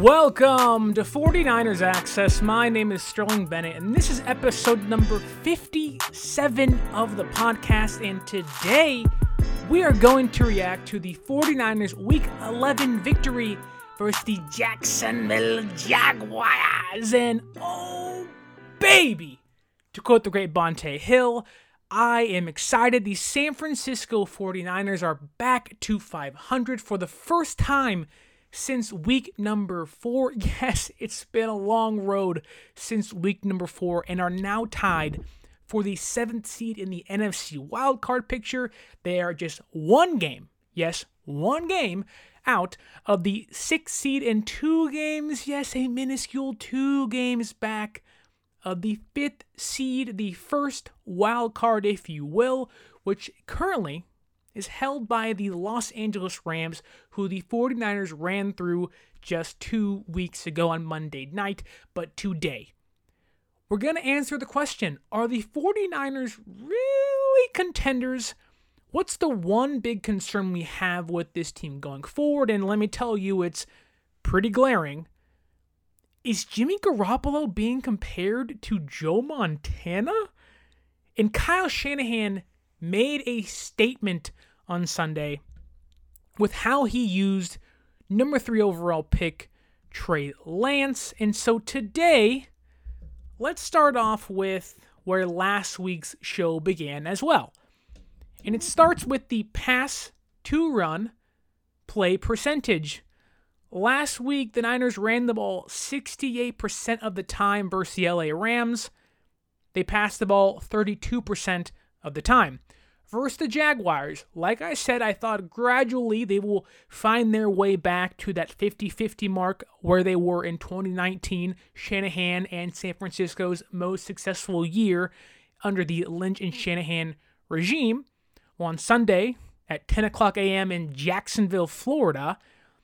Welcome to 49ers Access. My name is Sterling Bennett, and this is episode number 57 of the podcast. And today we are going to react to the 49ers Week 11 victory versus the Jacksonville Jaguars. And oh, baby, to quote the great Bonte Hill, I am excited. The San Francisco 49ers are back to 500 for the first time since week number four. Yes, it's been a long road since week number four and are now tied for the seventh seed in the NFC wildcard picture. They are just one game, yes, one game out of the sixth seed and two games, yes, a minuscule two games back of the fifth seed, the first wild card, if you will, which currently is held by the Los Angeles Rams, who the 49ers ran through just two weeks ago on Monday night. But today, we're going to answer the question Are the 49ers really contenders? What's the one big concern we have with this team going forward? And let me tell you, it's pretty glaring. Is Jimmy Garoppolo being compared to Joe Montana? And Kyle Shanahan made a statement on Sunday with how he used number three overall pick Trey Lance. And so today, let's start off with where last week's show began as well. And it starts with the pass to run play percentage. Last week, the Niners ran the ball 68% of the time versus the LA Rams. They passed the ball 32% of the time. Versus the Jaguars, like I said, I thought gradually they will find their way back to that 50 50 mark where they were in 2019, Shanahan and San Francisco's most successful year under the Lynch and Shanahan regime. Well, on Sunday at 10 o'clock a.m. in Jacksonville, Florida,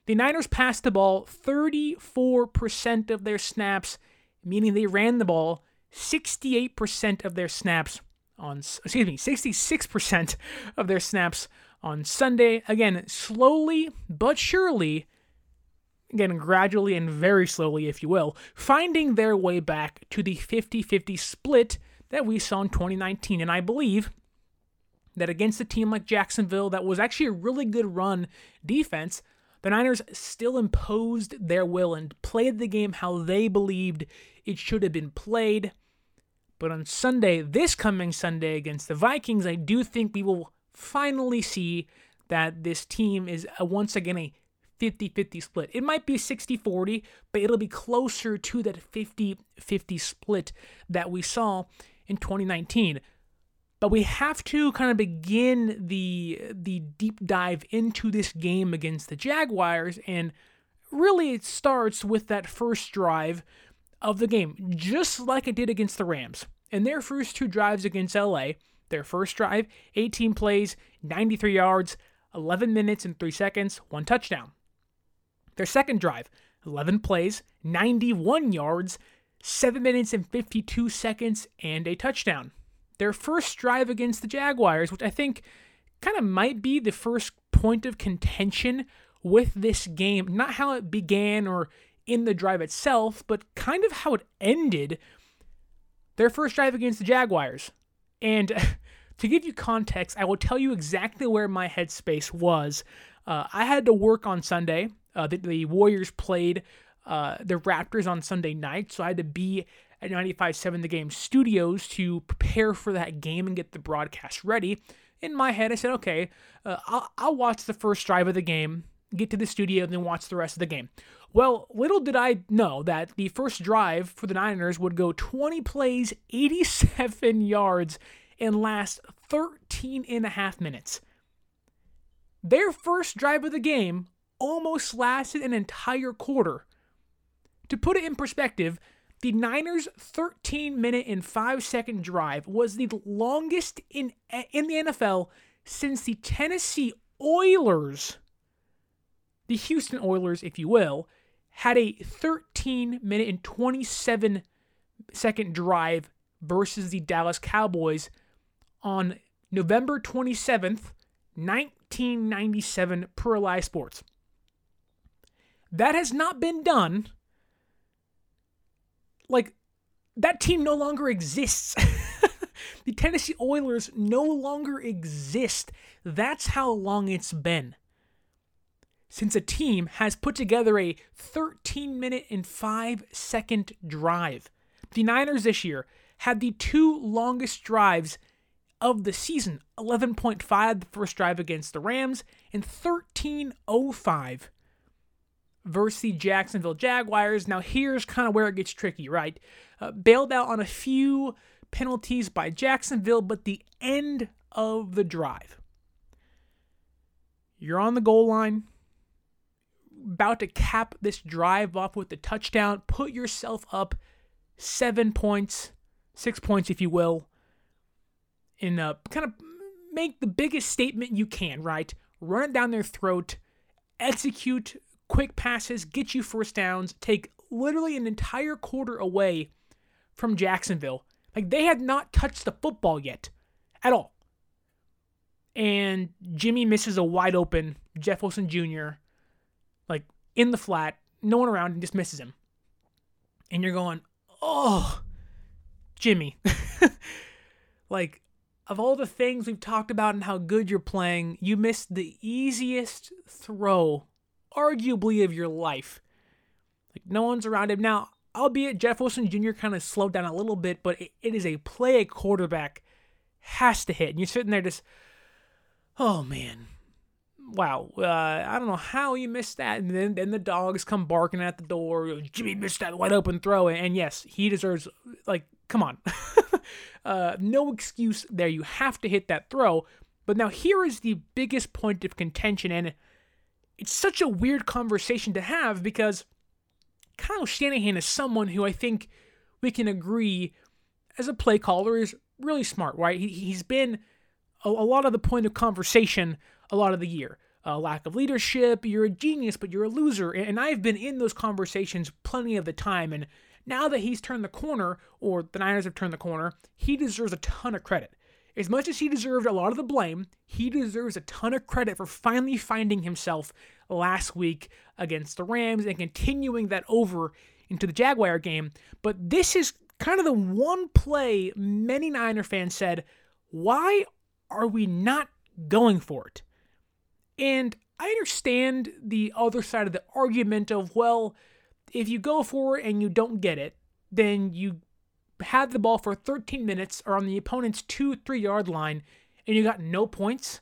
the Niners passed the ball 34% of their snaps, meaning they ran the ball 68% of their snaps on excuse me 66% of their snaps on Sunday. Again, slowly but surely, again gradually and very slowly if you will, finding their way back to the 50-50 split that we saw in 2019 and I believe that against a team like Jacksonville that was actually a really good run defense, the Niners still imposed their will and played the game how they believed it should have been played. But on Sunday, this coming Sunday against the Vikings, I do think we will finally see that this team is a, once again a 50 50 split. It might be 60 40, but it'll be closer to that 50 50 split that we saw in 2019. But we have to kind of begin the the deep dive into this game against the Jaguars and really it starts with that first drive of the game, just like it did against the Rams. In their first two drives against LA, their first drive, 18 plays, 93 yards, 11 minutes and 3 seconds, one touchdown. Their second drive, 11 plays, 91 yards, 7 minutes and 52 seconds, and a touchdown. Their first drive against the Jaguars, which I think kind of might be the first point of contention with this game, not how it began or in the drive itself, but kind of how it ended. Their first drive against the Jaguars. And to give you context, I will tell you exactly where my headspace was. Uh, I had to work on Sunday. Uh, the, the, Warriors played uh, the Raptors on Sunday night, so I had to be at 95.7 The Game Studios to prepare for that game and get the broadcast ready. In my head, I said, okay, uh, I'll, I'll watch the first drive of the game, get to the studio, and then watch the rest of the game. Well, little did I know that the first drive for the Niners would go 20 plays, 87 yards, and last 13 and a half minutes. Their first drive of the game almost lasted an entire quarter. To put it in perspective, The Niners' 13 minute and 5 second drive was the longest in, in the NFL since the Tennessee Oilers, the Houston Oilers, if you will, had a 13 minute and 27 second drive versus the Dallas Cowboys on November 27th, 1997, per Live Sports. That has not been done. Like, that team no longer exists. the Tennessee Oilers no longer exist. That's how long it's been since a team has put together a 13 minute and 5 second drive. The Niners this year had the two longest drives of the season 11.5 the first drive against the Rams and 13.05 versus the Jacksonville Jaguars. Now, here's kind of where it gets tricky, right? Uh, bailed out on a few penalties by Jacksonville, but the end of the drive. You're on the goal line, about to cap this drive off with the touchdown. Put yourself up seven points, six points, if you will, and uh, kind of make the biggest statement you can, right? Run it down their throat, execute quick passes, get you first downs, take literally an entire quarter away from Jacksonville. Like they had not touched the football yet at all. And Jimmy misses a wide open Jeff Wilson Jr. in the flat, no one around, and just misses him. And you're going, oh, Jimmy. like, of all the things we've talked about and how good you're playing, you missed the easiest throw, arguably, of your life. Like, no one's around him. Now, albeit Jeff Wilson Jr. kind of slowed down a little bit, but it, it is a play a quarterback has to hit. And you're sitting there just, oh man, wow, uh, I don't know how you missed that. And then, then the dogs come barking at the door. Jimmy missed that wide open throw. And yes, he deserves, like, come on. uh, no excuse there. You have to hit that throw. But now here is the biggest point of contention. And it's such a weird conversation to have because Kyle Shanahan is someone who I think we can agree as a play caller is really smart, right? He, he's been a, a lot of the point of conversation a lot of the year. Uh, lack of leadership, you're a genius, but you're a loser. And I've been in those conversations plenty of the time. And now that he's turned the corner, or the Niners have turned the corner, he deserves a ton of credit. As much as he deserved a lot of the blame, he deserves a ton of credit for finally finding himself last week against the Rams and continuing that over into the Jaguar game. But this is kind of the one play many Niner fans said, why are we not going for it? And I understand the other side of the argument of, well, if you go for it and you don't get it, then you had the ball for 13 minutes or on the opponent's two, three yard line and you got no points.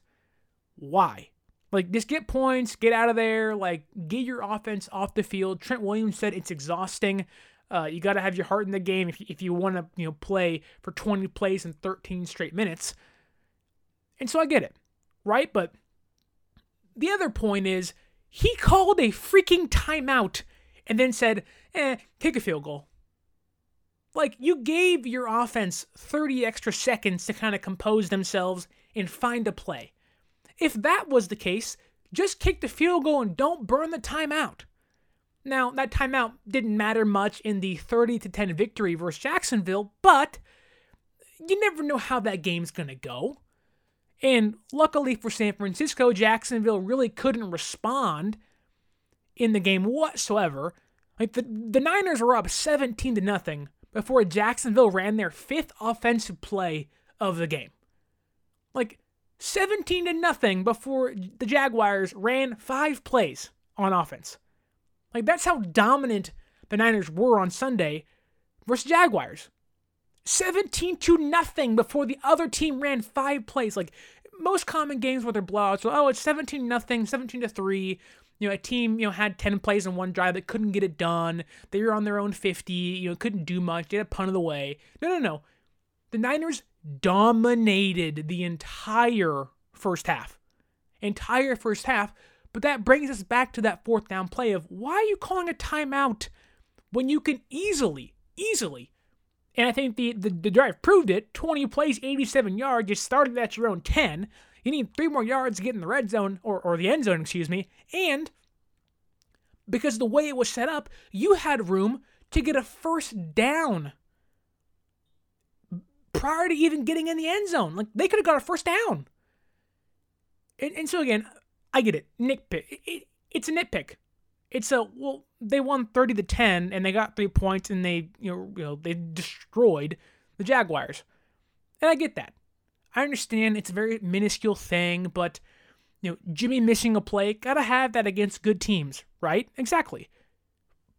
Why? Like, just get points, get out of there, like, get your offense off the field. Trent Williams said it's exhausting. Uh, you got to have your heart in the game if if you want to, you know, play for 20 plays in 13 straight minutes. And so I get it, right? But the other point is he called a freaking timeout and then said, eh, kick a field goal. Like, you gave your offense 30 extra seconds to kind of compose themselves and find a play. If that was the case, just kick the field goal and don't burn the timeout. Now, that timeout didn't matter much in the 30 to 10 victory versus Jacksonville, but you never know how that game's going to go. And luckily for San Francisco, Jacksonville really couldn't respond in the game whatsoever. Like the, the Niners were up 17 to nothing before Jacksonville ran their fifth offensive play of the game. Like 17 to nothing before the Jaguars ran five plays on offense. Like that's how dominant the Niners were on Sunday versus Jaguars. 17 to nothing before the other team ran five plays. Like most common games where they're blowouts, so, oh, it's 17 nothing, 17 to 3. You know, a team, you know, had 10 plays in one drive that couldn't get it done. They were on their own 50, you know, couldn't do much, get a punt of the way. No, no, no. The Niners dominated the entire first half. Entire first half. But that brings us back to that fourth down play of why are you calling a timeout when you can easily, easily. And I think the, the, the drive proved it. 20 plays, 87 yards. You started at your own 10. You need three more yards to get in the red zone, or, or the end zone, excuse me. And because the way it was set up, you had room to get a first down prior to even getting in the end zone. Like they could have got a first down. And, and so again, I get it. Nitpick. It, it, it's a nitpick. It's a well, they won thirty to ten, and they got three points, and they you know you know they destroyed the Jaguars, and I get that. I understand it's a very minuscule thing, but you know Jimmy missing a play, gotta have that against good teams, right? Exactly.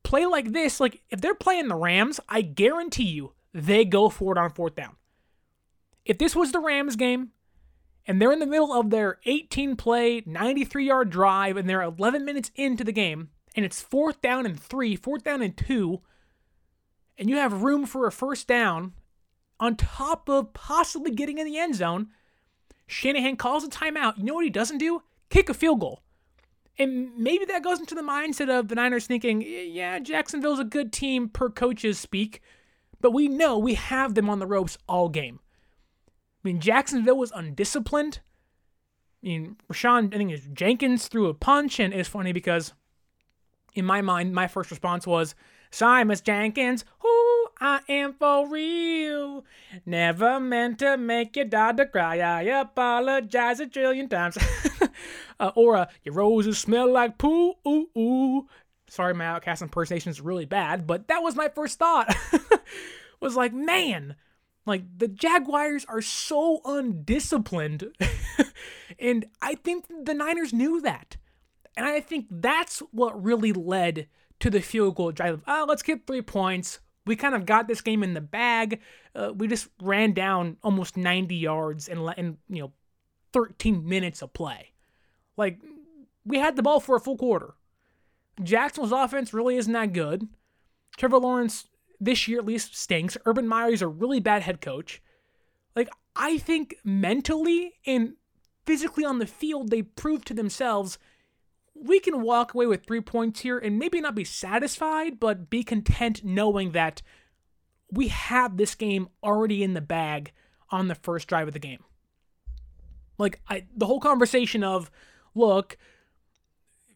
Play like this, like if they're playing the Rams, I guarantee you they go for it on fourth down. If this was the Rams game, and they're in the middle of their 18 play, 93 yard drive, and they're 11 minutes into the game, and it's fourth down and three, fourth down and two, and you have room for a first down on top of possibly getting in the end zone, Shanahan calls a timeout. You know what he doesn't do? Kick a field goal. And maybe that goes into the mindset of the Niners thinking, yeah, Jacksonville's a good team per coaches speak, but we know we have them on the ropes all game. I mean, Jacksonville was undisciplined. I mean, Rayshawn, I think it's Jenkins threw a punch, and it's funny because in my mind, my first response was, Simus Jenkins, who I am for real. Never meant to make your daughter cry. I apologize a trillion times. uh, or uh, your roses smell like poo. Ooh, ooh. Sorry, my OutKast impersonation is really bad, but that was my first thought. was like, man, like the Jaguars are so undisciplined. and I think the Niners knew that. And I think that's what really led to the field goal drive. Oh, let's get three points. We kind of got this game in the bag. Uh, we just ran down almost 90 yards in, in you know 13 minutes of play. Like we had the ball for a full quarter. Jacksonville's offense really isn't that good. Trevor Lawrence this year at least stinks. Urban Meyer is a really bad head coach. Like, I think mentally and physically on the field, they proved to themselves we can walk away with three points here and maybe not be satisfied, but be content knowing that we have this game already in the bag on the first drive of the game. Like, I, the whole conversation of, look,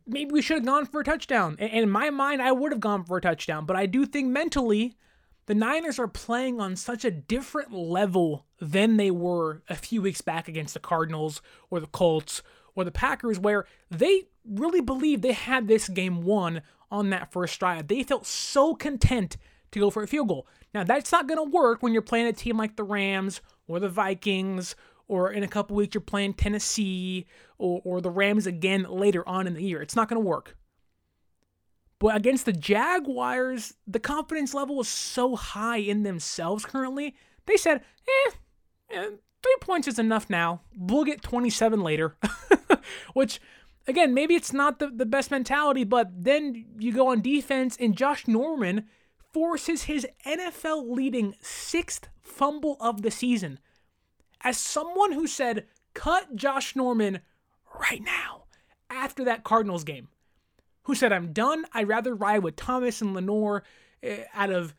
maybe we should have gone for a touchdown. And in my mind, I would have gone for a touchdown. But I do think mentally, the Niners are playing on such a different level than they were a few weeks back against the Cardinals or the Colts or the Packers, where they really believed they had this game won on that first drive. They felt so content to go for a field goal. Now, that's not going to work when you're playing a team like the Rams or the Vikings or in a couple weeks you're playing Tennessee or, or the Rams again later on in the year. It's not going to work. But against the Jaguars, the confidence level is so high in themselves currently. They said, eh, eh three points is enough now. We'll get 27 later. Which, again, maybe it's not the, the best mentality, but then you go on defense and Josh Norman forces his NFL leading sixth fumble of the season as someone who said, cut Josh Norman right now after that Cardinals game, who said, I'm done. I'd rather ride with Thomas and Lenoir uh, out of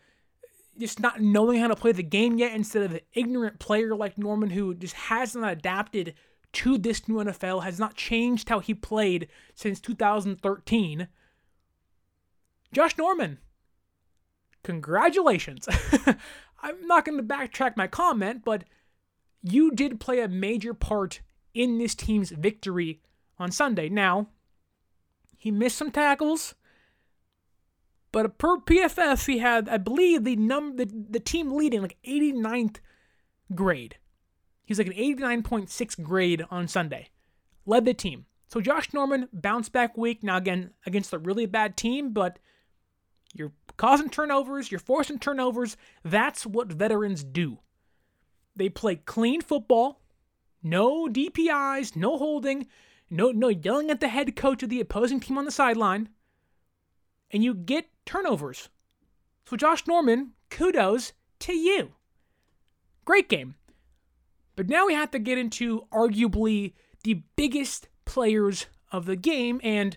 just not knowing how to play the game yet instead of an ignorant player like Norman who just has not adapted to this new NFL, has not changed how he played since 2013. Josh Norman, congratulations. I'm not going to backtrack my comment, but you did play a major part in this team's victory on Sunday. Now, he missed some tackles, but per PFF, he had, I believe, the num the, the team leading like 89th grade. He's like an 89.6 grade on Sunday. Led the team. So Josh Norman bounced back week now again against a really bad team, but you're causing turnovers, you're forcing turnovers. That's what veterans do. They play clean football, no DPIs, no holding, no no yelling at the head coach of the opposing team on the sideline, and you get turnovers. So Josh Norman, kudos to you. Great game. But now we have to get into arguably the biggest players of the game and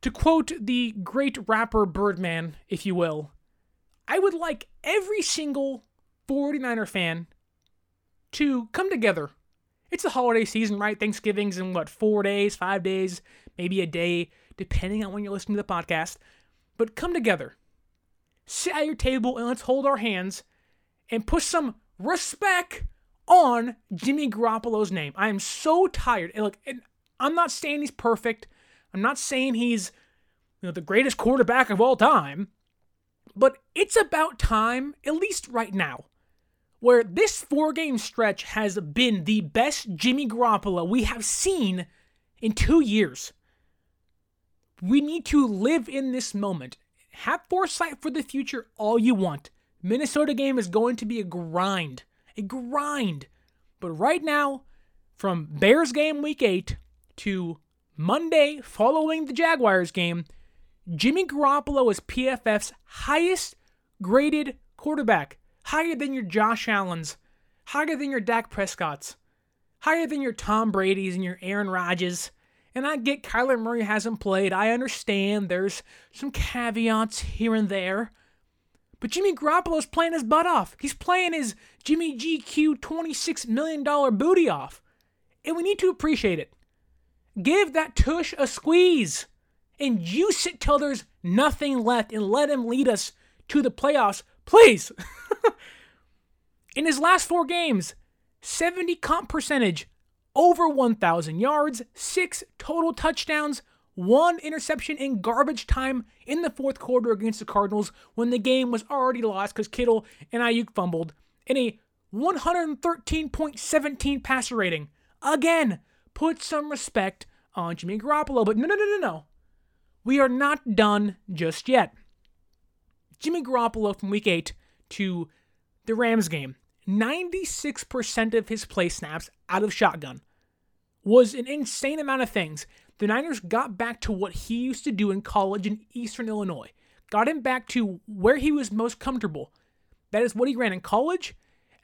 to quote the great rapper Birdman, if you will, I would like every single 49er fan to come together. It's the holiday season, right? Thanksgiving's in what, four days, five days, maybe a day, depending on when you're listening to the podcast. But come together. Sit at your table and let's hold our hands and put some respect on Jimmy Garoppolo's name. I am so tired. And look, and I'm not saying he's perfect. I'm not saying he's you know the greatest quarterback of all time. But it's about time, at least right now, where this four game stretch has been the best Jimmy Garoppolo we have seen in two years. We need to live in this moment. Have foresight for the future all you want. Minnesota game is going to be a grind. A grind. But right now, from Bears game week 8 to Monday following the Jaguars game, Jimmy Garoppolo is PFF's highest graded quarterback, higher than your Josh Allen's, higher than your Dak Prescott's, higher than your Tom Brady's and your Aaron Rodgers. And I get Kyler Murray hasn't played. I understand there's some caveats here and there. But Jimmy Garoppolo's playing his butt off. He's playing his Jimmy GQ $26 million booty off. And we need to appreciate it. Give that tush a squeeze and juice it till there's nothing left and let him lead us to the playoffs, please. In his last four games, 70 comp percentage, over 1,000 yards, six total touchdowns, one interception in garbage time in the fourth quarter against the Cardinals when the game was already lost because Kittle and Aiyuk fumbled, and a 113.17 passer rating. Again, put some respect on Jimmy Garoppolo, but no, no, no, no, no. We are not done just yet. Jimmy Garoppolo from week 8 to the Rams game, 96% of his play snaps out of shotgun was an insane amount of things. The Niners got back to what he used to do in college in Eastern Illinois, got him back to where he was most comfortable. That is what he ran in college.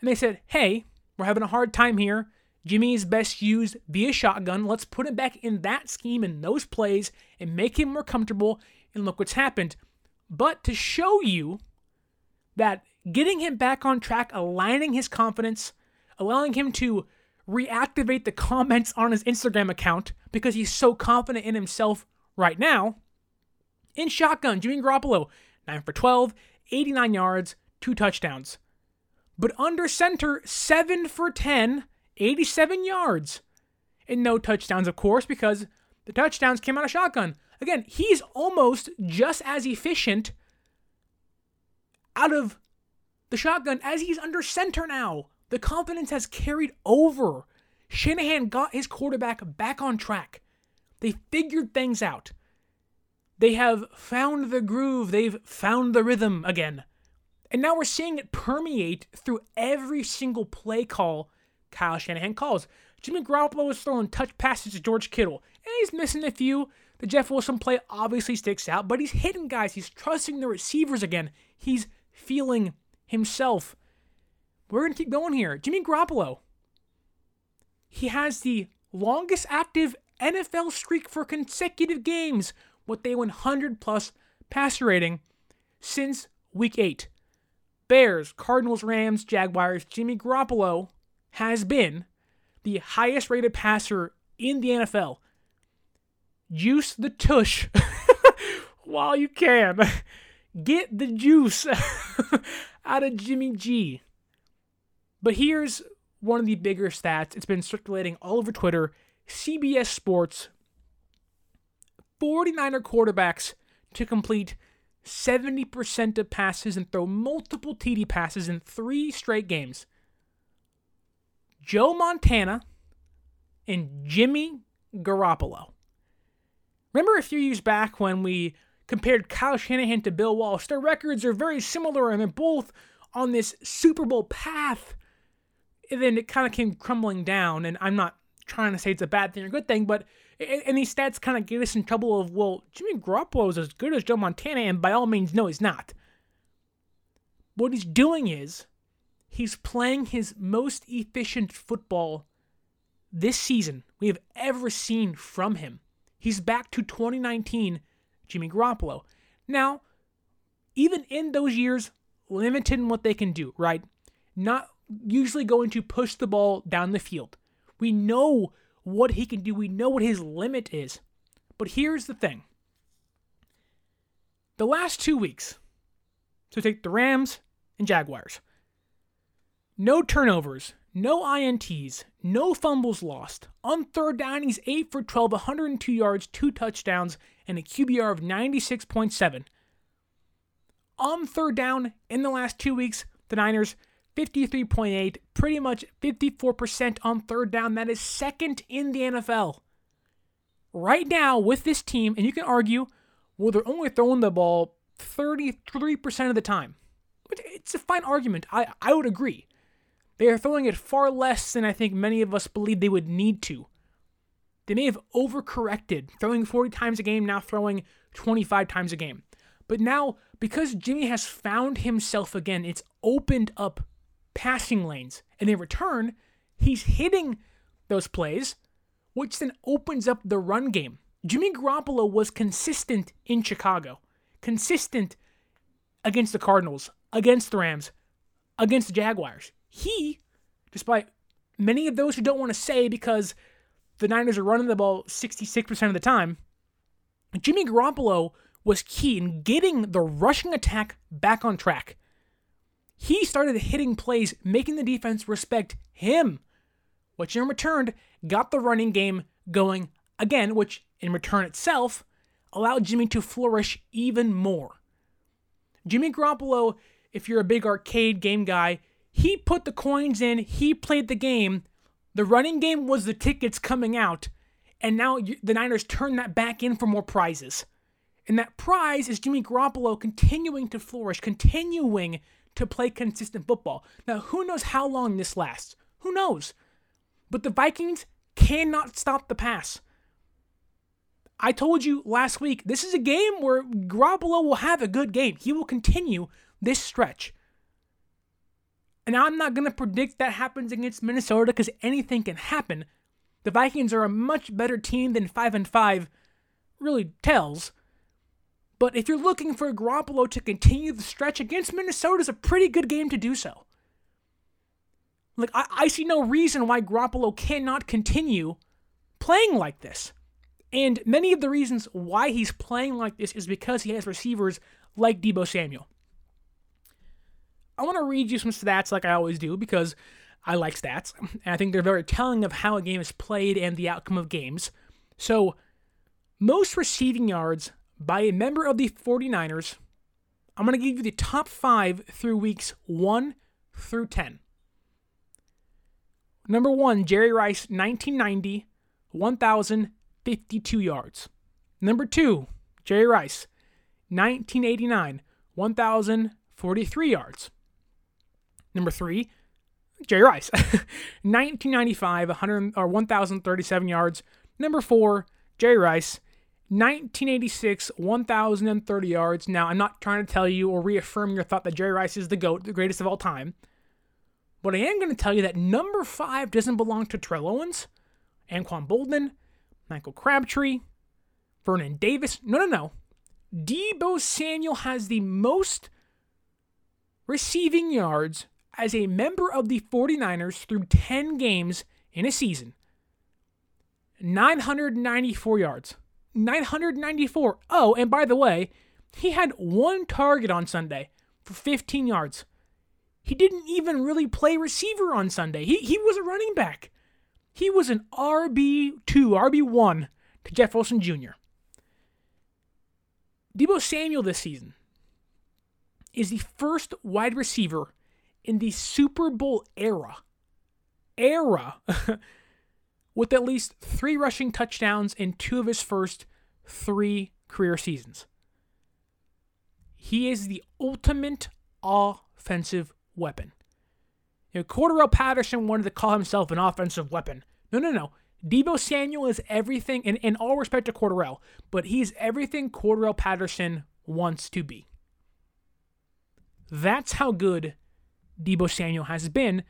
And they said, hey, we're having a hard time here. Jimmy is best used via shotgun. Let's put him back in that scheme and those plays and make him more comfortable. And look what's happened. But to show you that getting him back on track, aligning his confidence, allowing him to reactivate the comments on his Instagram account because he's so confident in himself right now. In shotgun, Jimmy Garoppolo, 9 for 12, 89 yards, two touchdowns. But under center, 7 for 10, 87 yards. And no touchdowns, of course, because the touchdowns came out of shotgun. Again, he's almost just as efficient out of the shotgun as he's under center now. The confidence has carried over. Shanahan got his quarterback back on track. They figured things out. They have found the groove, they've found the rhythm again. And now we're seeing it permeate through every single play call Kyle Shanahan calls. Jimmy Garoppolo is throwing touch passes to George Kittle, and he's missing a few. The Jeff Wilson play obviously sticks out, but he's hitting guys. He's trusting the receivers again. He's feeling himself. We're going to keep going here. Jimmy Garoppolo. He has the longest active NFL streak for consecutive games with a 100 plus passer rating since week 8. Bears, Cardinals, Rams, Jaguars, Jimmy Garoppolo has been the highest rated passer in the NFL. Juice the tush while you can. Get the juice out of Jimmy G. But here's one of the bigger stats. It's been circulating all over Twitter. CBS Sports 49er quarterbacks to complete 70% of passes and throw multiple TD passes in three straight games. Joe Montana and Jimmy Garoppolo. Remember a few years back when we compared Kyle Shanahan to Bill Walsh? Their records are very similar and they're both on this Super Bowl path. And then it kind of came crumbling down. And I'm not trying to say it's a bad thing or a good thing, but and these stats kind of get us in trouble of, well, Jimmy Garoppolo is as good as Joe Montana, and by all means, no, he's not. What he's doing is He's playing his most efficient football this season we have ever seen from him. He's back to 2019 Jimmy Garoppolo. Now, even in those years limited in what they can do, right? Not usually going to push the ball down the field. We know what he can do, we know what his limit is. But here's the thing the last two weeks, so take the Rams and Jaguars, no turnovers, no INTs, no fumbles lost. On third down, he's 8 for 12, 102 yards, 2 touchdowns, and a QBR of 96.7. On third down, in the last two weeks, the Niners 53.8, pretty much 54% on third down. That is second in the NFL. Right now, with this team, and you can argue, well, they're only throwing the ball 33% of the time. It's a fine argument. I, I would agree. They are throwing it far less than I think many of us believe they would need to. They may have overcorrected, throwing 40 times a game, now throwing 25 times a game. But now, because Jimmy has found himself again, it's opened up passing lanes. And in return, he's hitting those plays, which then opens up the run game. Jimmy Garoppolo was consistent in Chicago, consistent against the Cardinals, against the Rams, against the Jaguars he, despite many of those who don't want to say because the Niners are running the ball 66% of the time, Jimmy Garoppolo was key in getting the rushing attack back on track. He started hitting plays, making the defense respect him, which in return got the running game going again, which in return itself allowed Jimmy to flourish even more. Jimmy Garoppolo, if you're a big arcade game guy, he put the coins in, he played the game. The running game was the tickets coming out, and now the Niners turn that back in for more prizes. And that prize is Jimmy Garoppolo continuing to flourish, continuing to play consistent football. Now, who knows how long this lasts? Who knows? But the Vikings cannot stop the pass. I told you last week, this is a game where Garoppolo will have a good game. He will continue this stretch. And I'm not going to predict that happens against Minnesota because anything can happen. The Vikings are a much better team than 5 and 5 really tells. But if you're looking for Garoppolo to continue the stretch against Minnesota, is a pretty good game to do so. Like I, I see no reason why Garoppolo cannot continue playing like this. And many of the reasons why he's playing like this is because he has receivers like Deebo Samuel. I want to read you some stats like I always do because I like stats. And I think they're very telling of how a game is played and the outcome of games. So, most receiving yards by a member of the 49ers, I'm going to give you the top five through weeks 1 through 10. Number one, Jerry Rice, 1990, 1,052 yards. Number two, Jerry Rice, 1989, 1,043 yards. Number three, Jerry Rice, 1995, 100 or 1,037 yards. Number four, Jerry Rice, 1986, 1,030 yards. Now, I'm not trying to tell you or reaffirm your thought that Jerry Rice is the GOAT, the greatest of all time. But I am going to tell you that number five doesn't belong to Terrell Owens, Anquan Boldin, Michael Crabtree, Vernon Davis. No, no, no. Deebo Samuel has the most receiving yards as a member of the 49ers through 10 games in a season. 994 yards. 994. Oh, and by the way, he had one target on Sunday for 15 yards. He didn't even really play receiver on Sunday. He, he was a running back. He was an RB2, RB1 to Jeff Wilson Jr. Deebo Samuel this season is the first wide receiver in the Super Bowl era, era, with at least three rushing touchdowns in two of his first three career seasons. He is the ultimate offensive weapon. You know, Cordarrelle Patterson wanted to call himself an offensive weapon. No, no, no. Deebo Samuel is everything, and in all respect to Cordarrelle, but he's everything Cordarrelle Patterson wants to be. That's how good Deebo Samuel has been.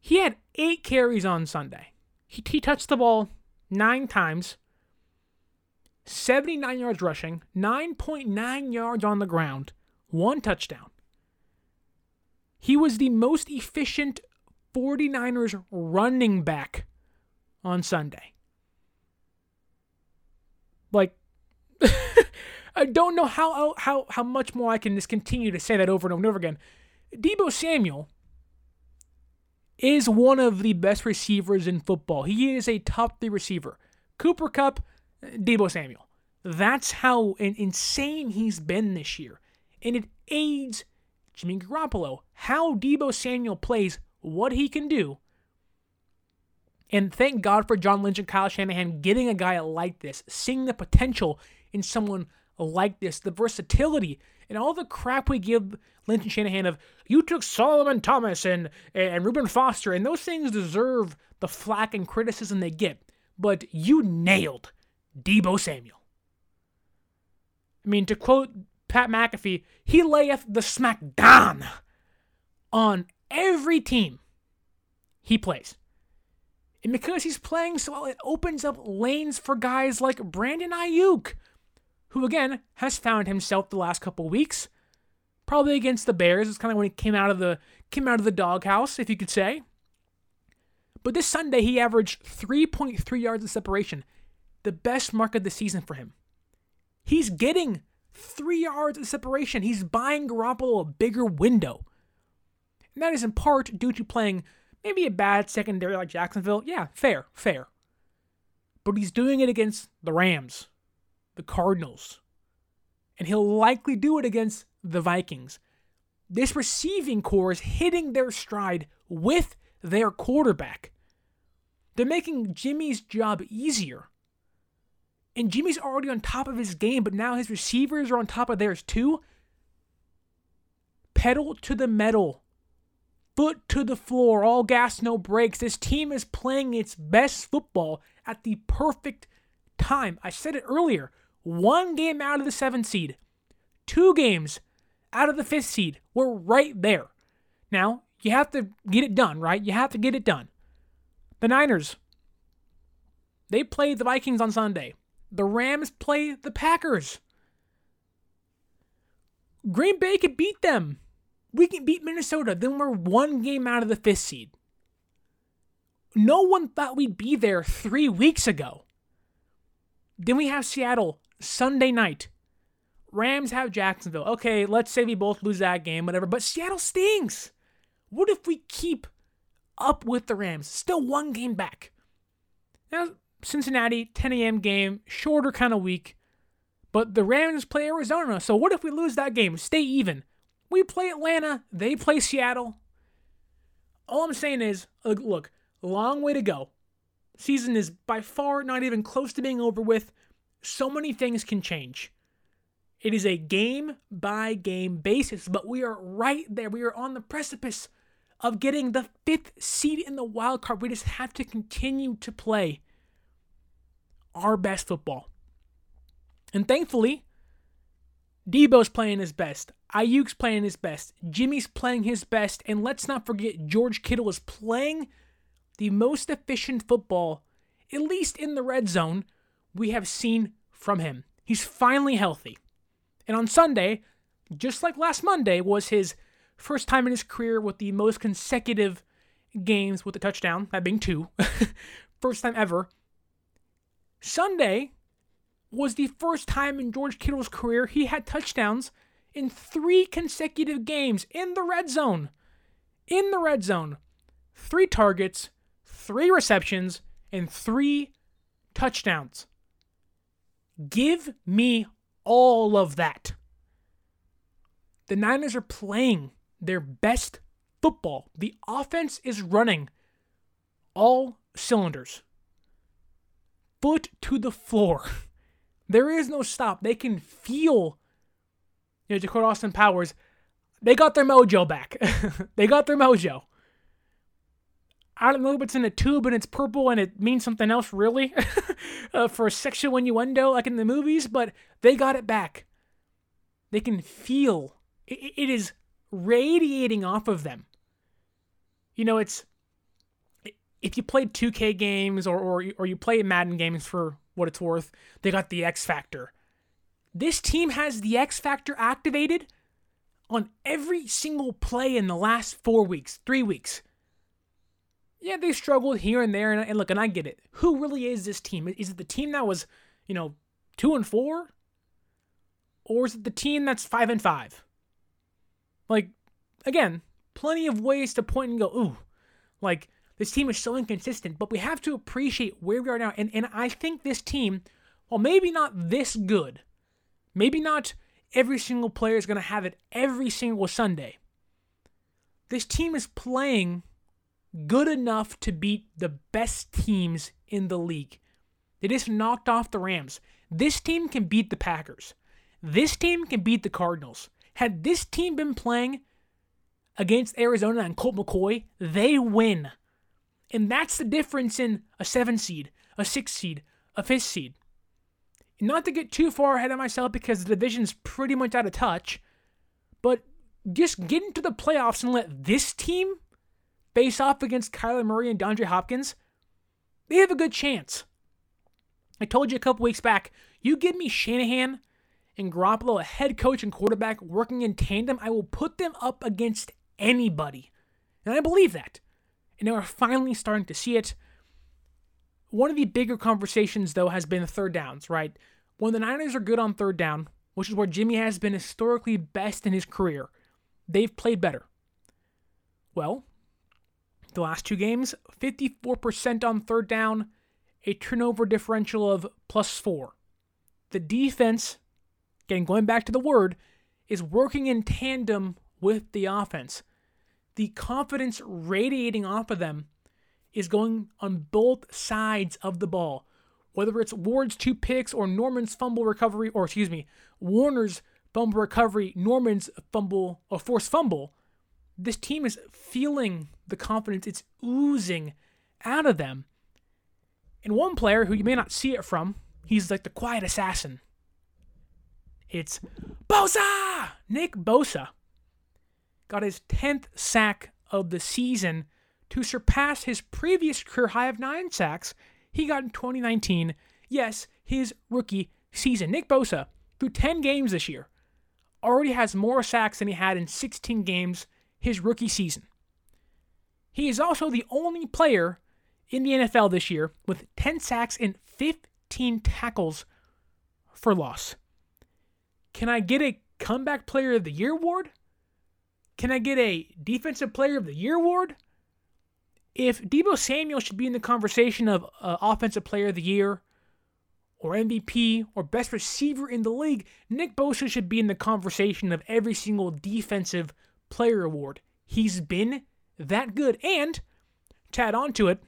He had eight carries on Sunday. He, he touched the ball nine times, 79 yards rushing, 9.9 yards on the ground, one touchdown. He was the most efficient 49ers running back on Sunday. Like, I don't know how, how, how much more I can just continue to say that over and over and over again. Deebo Samuel is one of the best receivers in football. He is a top three receiver. Cooper Kupp, Deebo Samuel. That's how insane he's been this year. And it aids Jimmy Garoppolo. How Deebo Samuel plays, what he can do. And thank God for John Lynch and Kyle Shanahan getting a guy like this, seeing the potential in someone like this, the versatility, and all the crap we give and Shanahan of you took Solomon Thomas and and Reuben Foster, and those things deserve the flack and criticism they get. But you nailed Deebo Samuel. I mean, to quote Pat McAfee, he layeth the smack down on every team he plays. And because he's playing so well, it opens up lanes for guys like Brandon Aiyuk, who again has found himself the last couple weeks, probably against the Bears. It's kind of when he came out of the came out of the doghouse, if you could say. But this Sunday he averaged 3.3 yards of separation, the best mark of the season for him. He's getting three yards of separation. He's buying Garoppolo a bigger window. And that is in part due to playing maybe a bad secondary like Jacksonville. Yeah, fair, fair. But he's doing it against the Rams, the Cardinals, and he'll likely do it against the Vikings. This receiving corps is hitting their stride with their quarterback. They're making Jimmy's job easier. And Jimmy's already on top of his game, but now his receivers are on top of theirs too. Pedal to the metal. Foot to the floor, all gas, no brakes. This team is playing its best football at the perfect time. I said it earlier one game out of the seventh seed, two games out of the fifth seed. We're right there. Now, you have to get it done, right? You have to get it done. The Niners, they played the Vikings on Sunday. The Rams play the Packers. Green Bay could beat them. We can beat Minnesota. Then we're one game out of the fifth seed. No one thought we'd be there three weeks ago. Then we have Seattle Sunday night. Rams have Jacksonville. Okay, let's say we both lose that game, whatever. But Seattle stings. What if we keep up with the Rams? Still one game back. Now, Cincinnati, 10 a.m. game, shorter kind of week. But the Rams play Arizona. So what if we lose that game? Stay even. We play Atlanta. They play Seattle. All I'm saying is, look, long way to go. Season is by far not even close to being over with. So many things can change. It is a game by game basis, but we are right there. We are on the precipice of getting the fifth seed in the wild card. We just have to continue to play our best football. And thankfully, Deebo's playing his best. Aiyuk's playing his best. Jimmy's playing his best. And let's not forget, George Kittle is playing the most efficient football, at least in the red zone, we have seen from him. He's finally healthy. And on Sunday, just like last Monday, was his first time in his career with the most consecutive games with a touchdown, that being two. first time ever. Sunday was the first time in George Kittle's career he had touchdowns in three consecutive games in the red zone. In the red zone. Three targets, three receptions, and three touchdowns. Give me all of that. The Niners are playing their best football. The offense is running all cylinders foot to the floor. There is no stop. They can feel, you know, quote Austin Powers, they got their mojo back. they got their mojo. I don't know if it's in a tube and it's purple and it means something else, really, uh, for sexual innuendo like in the movies, but they got it back. They can feel it, it is radiating off of them. You know, it's if you played 2K games or, or, or you play Madden games for what it's worth, they got the X Factor. This team has the X Factor activated on every single play in the last four weeks, three weeks. Yeah, they struggled here and there, and, and look, and I get it. Who really is this team? Is it the team that was, you know, two and four, or is it the team that's five and five? Like, again, plenty of ways to point and go, ooh, like this team is so inconsistent, but we have to appreciate where we are now. And, and I think this team, well, maybe not this good, maybe not every single player is going to have it every single Sunday. This team is playing good enough to beat the best teams in the league. They just knocked off the Rams. This team can beat the Packers. This team can beat the Cardinals. Had this team been playing against Arizona and Colt McCoy, they win. And that's the difference in a seven seed, a six seed, a fifth seed. Not to get too far ahead of myself because the division's pretty much out of touch, but just get into the playoffs and let this team face off against Kyler Murray and DeAndre Hopkins, they have a good chance. I told you a couple weeks back, you give me Shanahan and Garoppolo, a head coach and quarterback working in tandem, I will put them up against anybody. And I believe that. And now we're finally starting to see it. One of the bigger conversations, though, has been third downs, right? When the Niners are good on third down, which is where Jimmy has been historically best in his career, they've played better. Well, the last two games, 54% on third down, a turnover differential of plus four. The defense, again, going back to the word, is working in tandem with the offense. The confidence radiating off of them is going on both sides of the ball. Whether it's Ward's two picks or Norman's fumble recovery, or excuse me, Warner's fumble recovery, Norman's fumble or forced fumble, this team is feeling the confidence. It's oozing out of them. And one player who you may not see it from, he's like the quiet assassin. It's Bosa! Nick Bosa got his 10th sack of the season to surpass his previous career high of nine sacks he got in 2019. Yes, his rookie season. Nick Bosa, through 10 games this year, already has more sacks than he had in 16 games his rookie season. He is also the only player in the NFL this year with 10 sacks and 15 tackles for loss. Can I get a comeback player of the year award? Can I get a defensive player of the year award? If Deebo Samuel should be in the conversation of uh, offensive player of the year or MVP or best receiver in the league, Nick Bosa should be in the conversation of every single defensive player award. He's been that good. And to add on to it,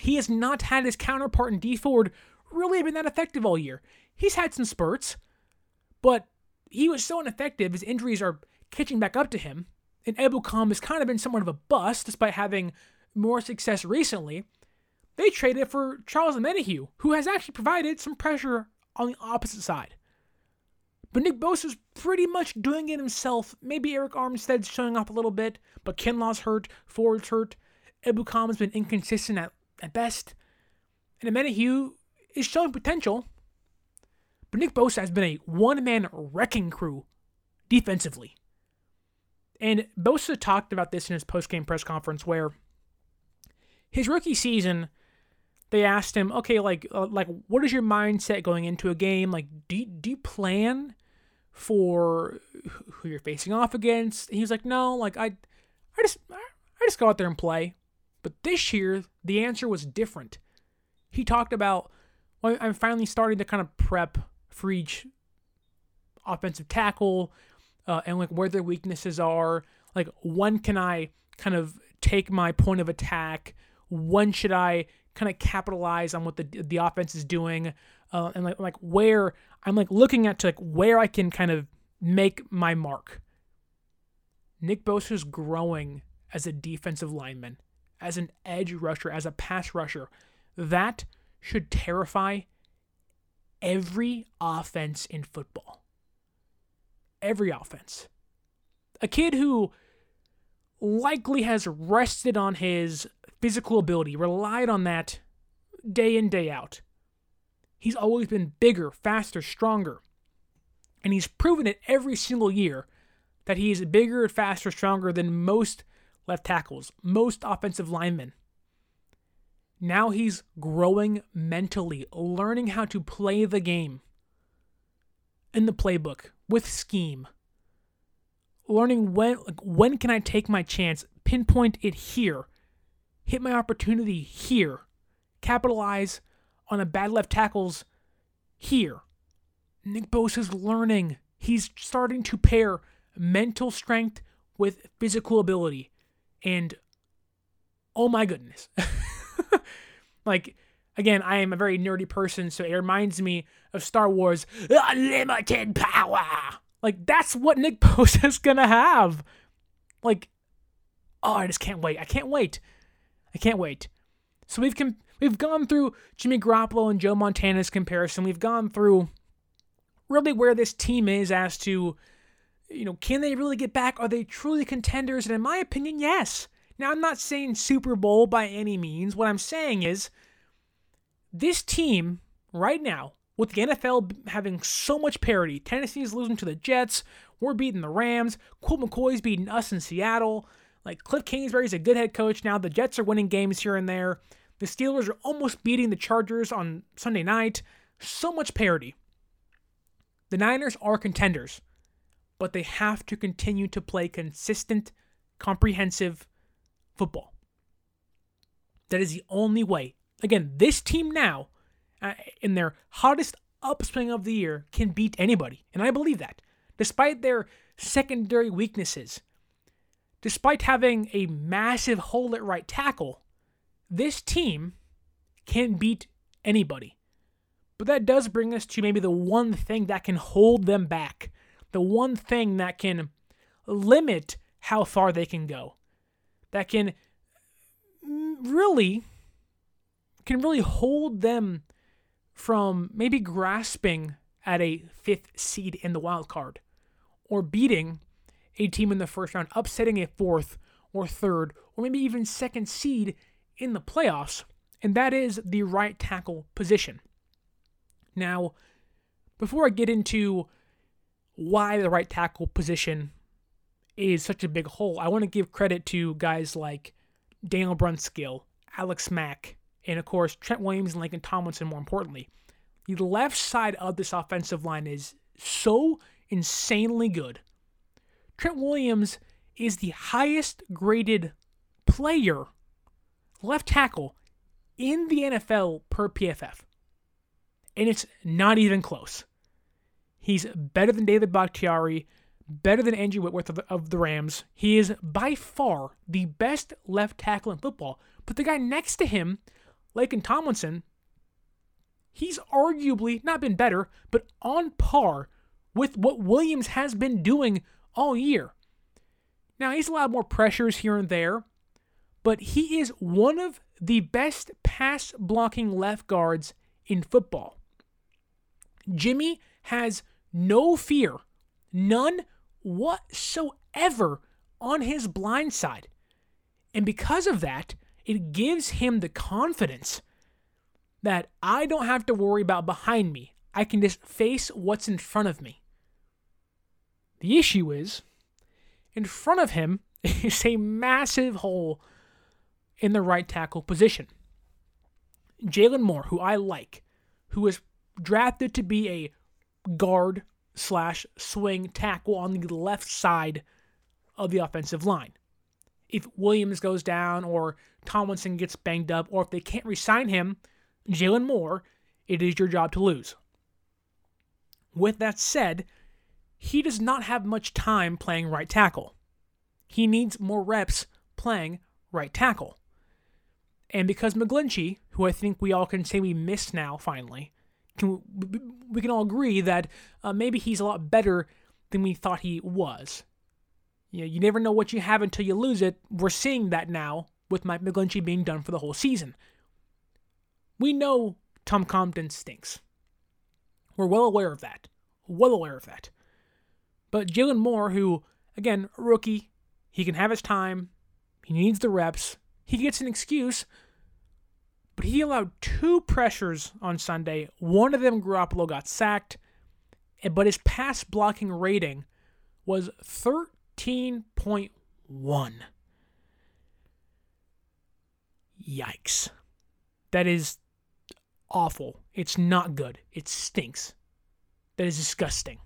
he has not had his counterpart in Dee Ford really been that effective all year. He's had some spurts, but he was so ineffective, his injuries are catching back up to him. And Ebukam has kind of been somewhat of a bust despite having more success recently. They traded for Charles Omenihu, who has actually provided some pressure on the opposite side. But Nick Bosa's pretty much doing it himself. Maybe Arik Armstead's showing up a little bit, but Kinlaw's hurt, Ford's hurt. Ebukam has been inconsistent at, at best. And Omenihu is showing potential. But Nick Bosa has been a one-man wrecking crew defensively. And Bosa talked about this in his post-game press conference where his rookie season – they asked him, okay, like, uh, like, what is your mindset going into a game? Like, do do you plan for who you're facing off against. he was like, no, like I, I just, I just go out there and play. But this year, the answer was different. He talked about, well, I'm finally starting to kind of prep for each offensive tackle uh, and like where their weaknesses are. Like, when can I kind of take my point of attack? When should I kind of capitalize on what the the offense is doing? Uh, and like like where I'm like looking at to like where I can kind of make my mark. Nick Bosa's growing as a defensive lineman, as an edge rusher, as a pass rusher. That should terrify every offense in football. Every offense. A kid who likely has rested on his physical ability, relied on that day in, day out. He's always been bigger, faster, stronger. And he's proven it every single year that he is bigger, faster, stronger than most left tackles, most offensive linemen. Now he's growing mentally, learning how to play the game in the playbook with scheme. Learning when like, when can I take my chance, pinpoint it here, hit my opportunity here, capitalize on a bad left tackle's here. Nick Bosa's learning. He's starting to pair mental strength with physical ability. And oh my goodness. like, again, I am a very nerdy person, so it reminds me of Star Wars Unlimited Power. Like, that's what Nick Bosa's gonna have. Like, oh, I just can't wait. I can't wait. I can't wait. So we've com- we've gone through Jimmy Garoppolo and Joe Montana's comparison. We've gone through really where this team is as to, you know, can they really get back? Are they truly contenders? And in my opinion, yes. Now, I'm not saying Super Bowl by any means. What I'm saying is this team right now, with the NFL having so much parity, Tennessee is losing to the Jets, we're beating the Rams, Colt McCoy's beating us in Seattle. Like Cliff Kingsbury's a good head coach now. The Jets are winning games here and there. The Steelers are almost beating the Chargers on Sunday night. So much parity. The Niners are contenders, but they have to continue to play consistent, comprehensive football. That is the only way. Again, this team now, uh, in their hottest upswing of the year, can beat anybody. And I believe that. Despite their secondary weaknesses, despite having a massive hole at right tackle, this team can beat anybody. But that does bring us to maybe the one thing that can hold them back, the one thing that can limit how far they can go, that can really can really hold them from maybe grasping at a fifth seed in the wild card or beating a team in the first round, upsetting a fourth or third or maybe even second seed in the playoffs, and that is the right tackle position. Now, before I get into why the right tackle position is such a big hole, I want to give credit to guys like Daniel Brunskill, Alex Mack, and of course Trent Williams and Laken Tomlinson, more importantly. The left side of this offensive line is so insanely good. Trent Williams is the highest graded player, left tackle, in the NFL per PFF and it's not even close. He's better than David Bakhtiari, better than Andrew Whitworth of the, of the Rams. He is by far the best left tackle in football. But the guy next to him, Laken Tomlinson, he's arguably not been better, but on par with what Williams has been doing all year. Now, he's allowed more pressures here and there, but he is one of the best pass blocking left guards in football. Jimmy has no fear, none whatsoever on his blind side. And because of that, it gives him the confidence that I don't have to worry about behind me. I can just face what's in front of me. The issue is, in front of him is a massive hole in the right tackle position. Jaylon Moore, who I like, who was drafted to be a guard slash swing tackle on the left side of the offensive line. If Williams goes down or Tomlinson gets banged up, or if they can't resign him, Jaylon Moore, it is your job to lose. With that said, he does not have much time playing right tackle. He needs more reps playing right tackle. And because McGlinchey, who I think we all can say we miss now finally, can we can all agree that uh, maybe he's a lot better than we thought he was. You know, you never know what you have until you lose it. We're seeing that now with Mike McGlinchey being done for the whole season. We know Tom Compton stinks. We're well aware of that. Well aware of that. But Jaylon Moore, who, again, rookie, he can have his time, he needs the reps, he gets an excuse but he allowed two pressures on Sunday. One of them, Garoppolo got sacked, but his pass blocking rating was 13.1. Yikes. That is awful. It's not good. It stinks. That is disgusting.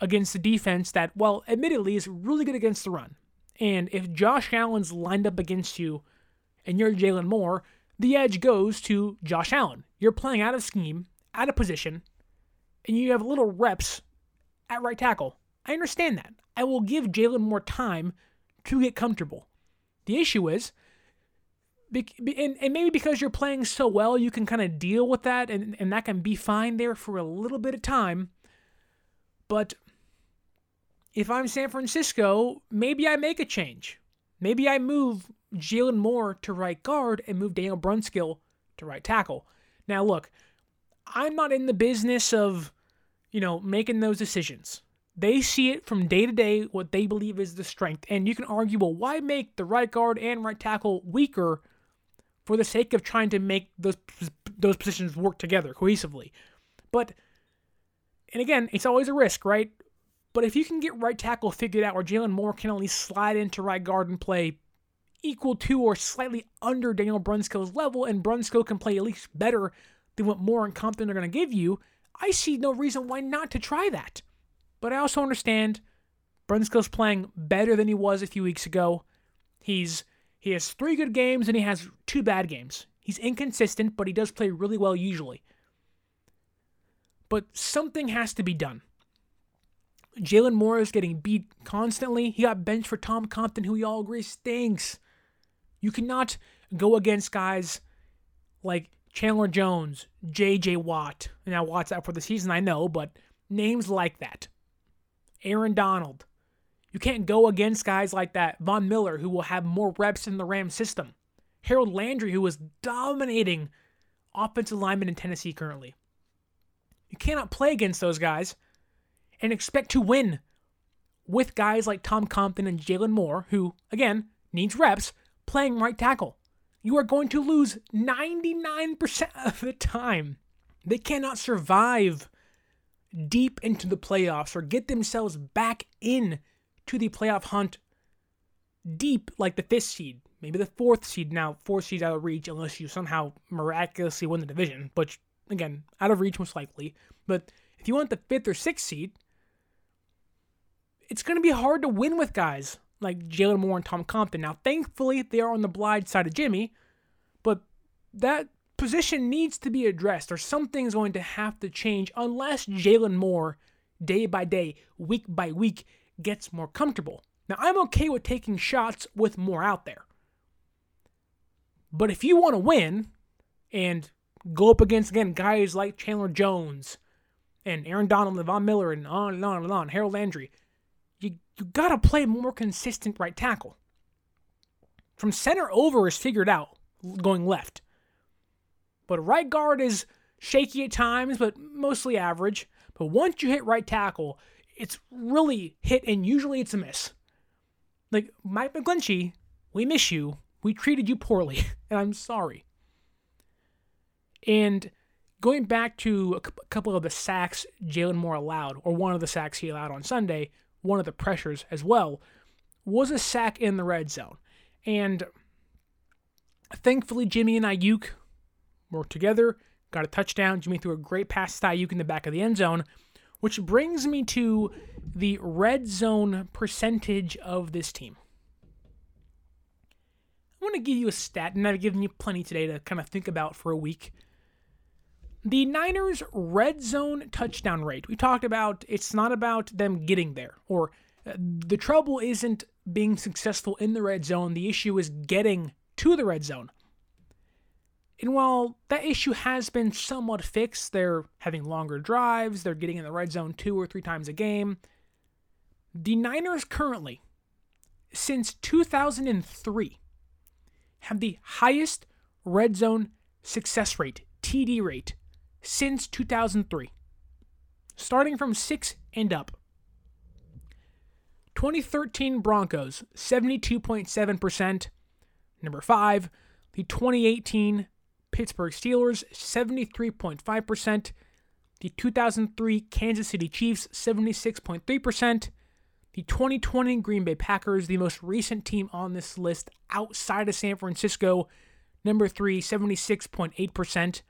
Against the defense that, well, admittedly, is really good against the run. And if Josh Allen's lined up against you and you're Jaylon Moore, the edge goes to Josh Allen. You're playing out of scheme, out of position, and you have little reps at right tackle. I understand that. I will give Jaylon more time to get comfortable. The issue is, and, maybe because you're playing so well, you can kind of deal with that, and, and that can be fine there for a little bit of time. But if I'm San Francisco, maybe I make a change. Maybe I move Jaylon Moore to right guard and move Daniel Brunskill to right tackle. Now, look, I'm not in the business of, you know, making those decisions. They see it from day to day what they believe is the strength. And you can argue, well, why make the right guard and right tackle weaker for the sake of trying to make those those positions work together cohesively? But and again, it's always a risk, right? But if you can get right tackle figured out where Jaylon Moore can at least slide into right guard and play equal to or slightly under Daniel Brunskill's level, and Brunskill can play at least better than what Moore and Compton are going to give you, I see no reason why not to try that. But I also understand Brunskill's playing better than he was a few weeks ago. He's he has three good games and he has two bad games. He's inconsistent, but he does play really well usually. But something has to be done. Jaylon Moore is getting beat constantly. He got benched for Tom Compton, who we all agree stinks. You cannot go against guys like Chandler Jones, J.J. Watt. Now, Watt's out for the season, I know, but names like that. Aaron Donald. You can't go against guys like that. Von Miller, who will have more reps in the Ram system. Harold Landry, who is dominating offensive linemen in Tennessee currently. You cannot play against those guys and expect to win with guys like Tom Compton and Jaylon Moore, who, again, needs reps, playing right tackle. You are going to lose 99% of the time. They cannot survive deep into the playoffs or get themselves back in to the playoff hunt deep like the fifth seed, maybe the fourth seed now, fourth seed out of reach unless you somehow miraculously win the division, which again, out of reach most likely. But if you want the fifth or sixth seed, it's going to be hard to win with guys like Jaylon Moore and Tom Compton. Now, thankfully, they are on the blind side of Jimmy, but that position needs to be addressed, or something's going to have to change unless Jaylon Moore, day by day, week by week, gets more comfortable. Now, I'm okay with taking shots with more out there. But if you want to win and go up against, again, guys like Chandler Jones and Aaron Donald and Von Miller and on and on and on, Harold Landry, you, got to play more consistent right tackle. From center over is figured out going left. But right guard is shaky at times, but mostly average. But once you hit right tackle, it's really hit, and usually it's a miss. Like Mike McGlinchey, we miss you. We treated you poorly, and I'm sorry. And going back to a couple of the sacks Jaylon Moore allowed, or one of the sacks he allowed on Sunday, one of the pressures as well, was a sack in the red zone. And thankfully, Jimmy and Aiyuk worked together, got a touchdown. Jimmy threw a great pass to Aiyuk in the back of the end zone, which brings me to the red zone percentage of this team. I want to give you a stat, and I've given you plenty today to kind of think about for a week. The Niners' red zone touchdown rate. We talked about it's not about them getting there, or uh, the trouble isn't being successful in the red zone. The issue is getting to the red zone. And while that issue has been somewhat fixed, they're having longer drives, they're getting in the red zone two or three times a game. The Niners currently, since 2003, have the highest red zone success rate, TD rate, since 2003, starting from 6 and up. 2013 Broncos, 72.7%. Number 5, the 2018 Pittsburgh Steelers, 73.5%. The 2003 Kansas City Chiefs, 76.3%. The 2020 Green Bay Packers, the most recent team on this list outside of San Francisco. Number three, 76.8%.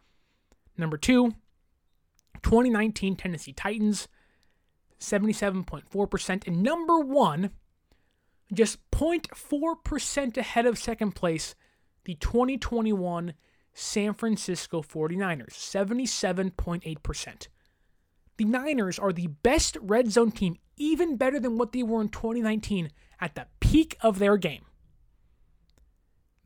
Number two, 2019 Tennessee Titans, 77.4%. And number one, just 0.4% ahead of second place, the 2021 San Francisco 49ers, 77.8%. The Niners are the best red zone team, even better than what they were in 2019 at the peak of their game.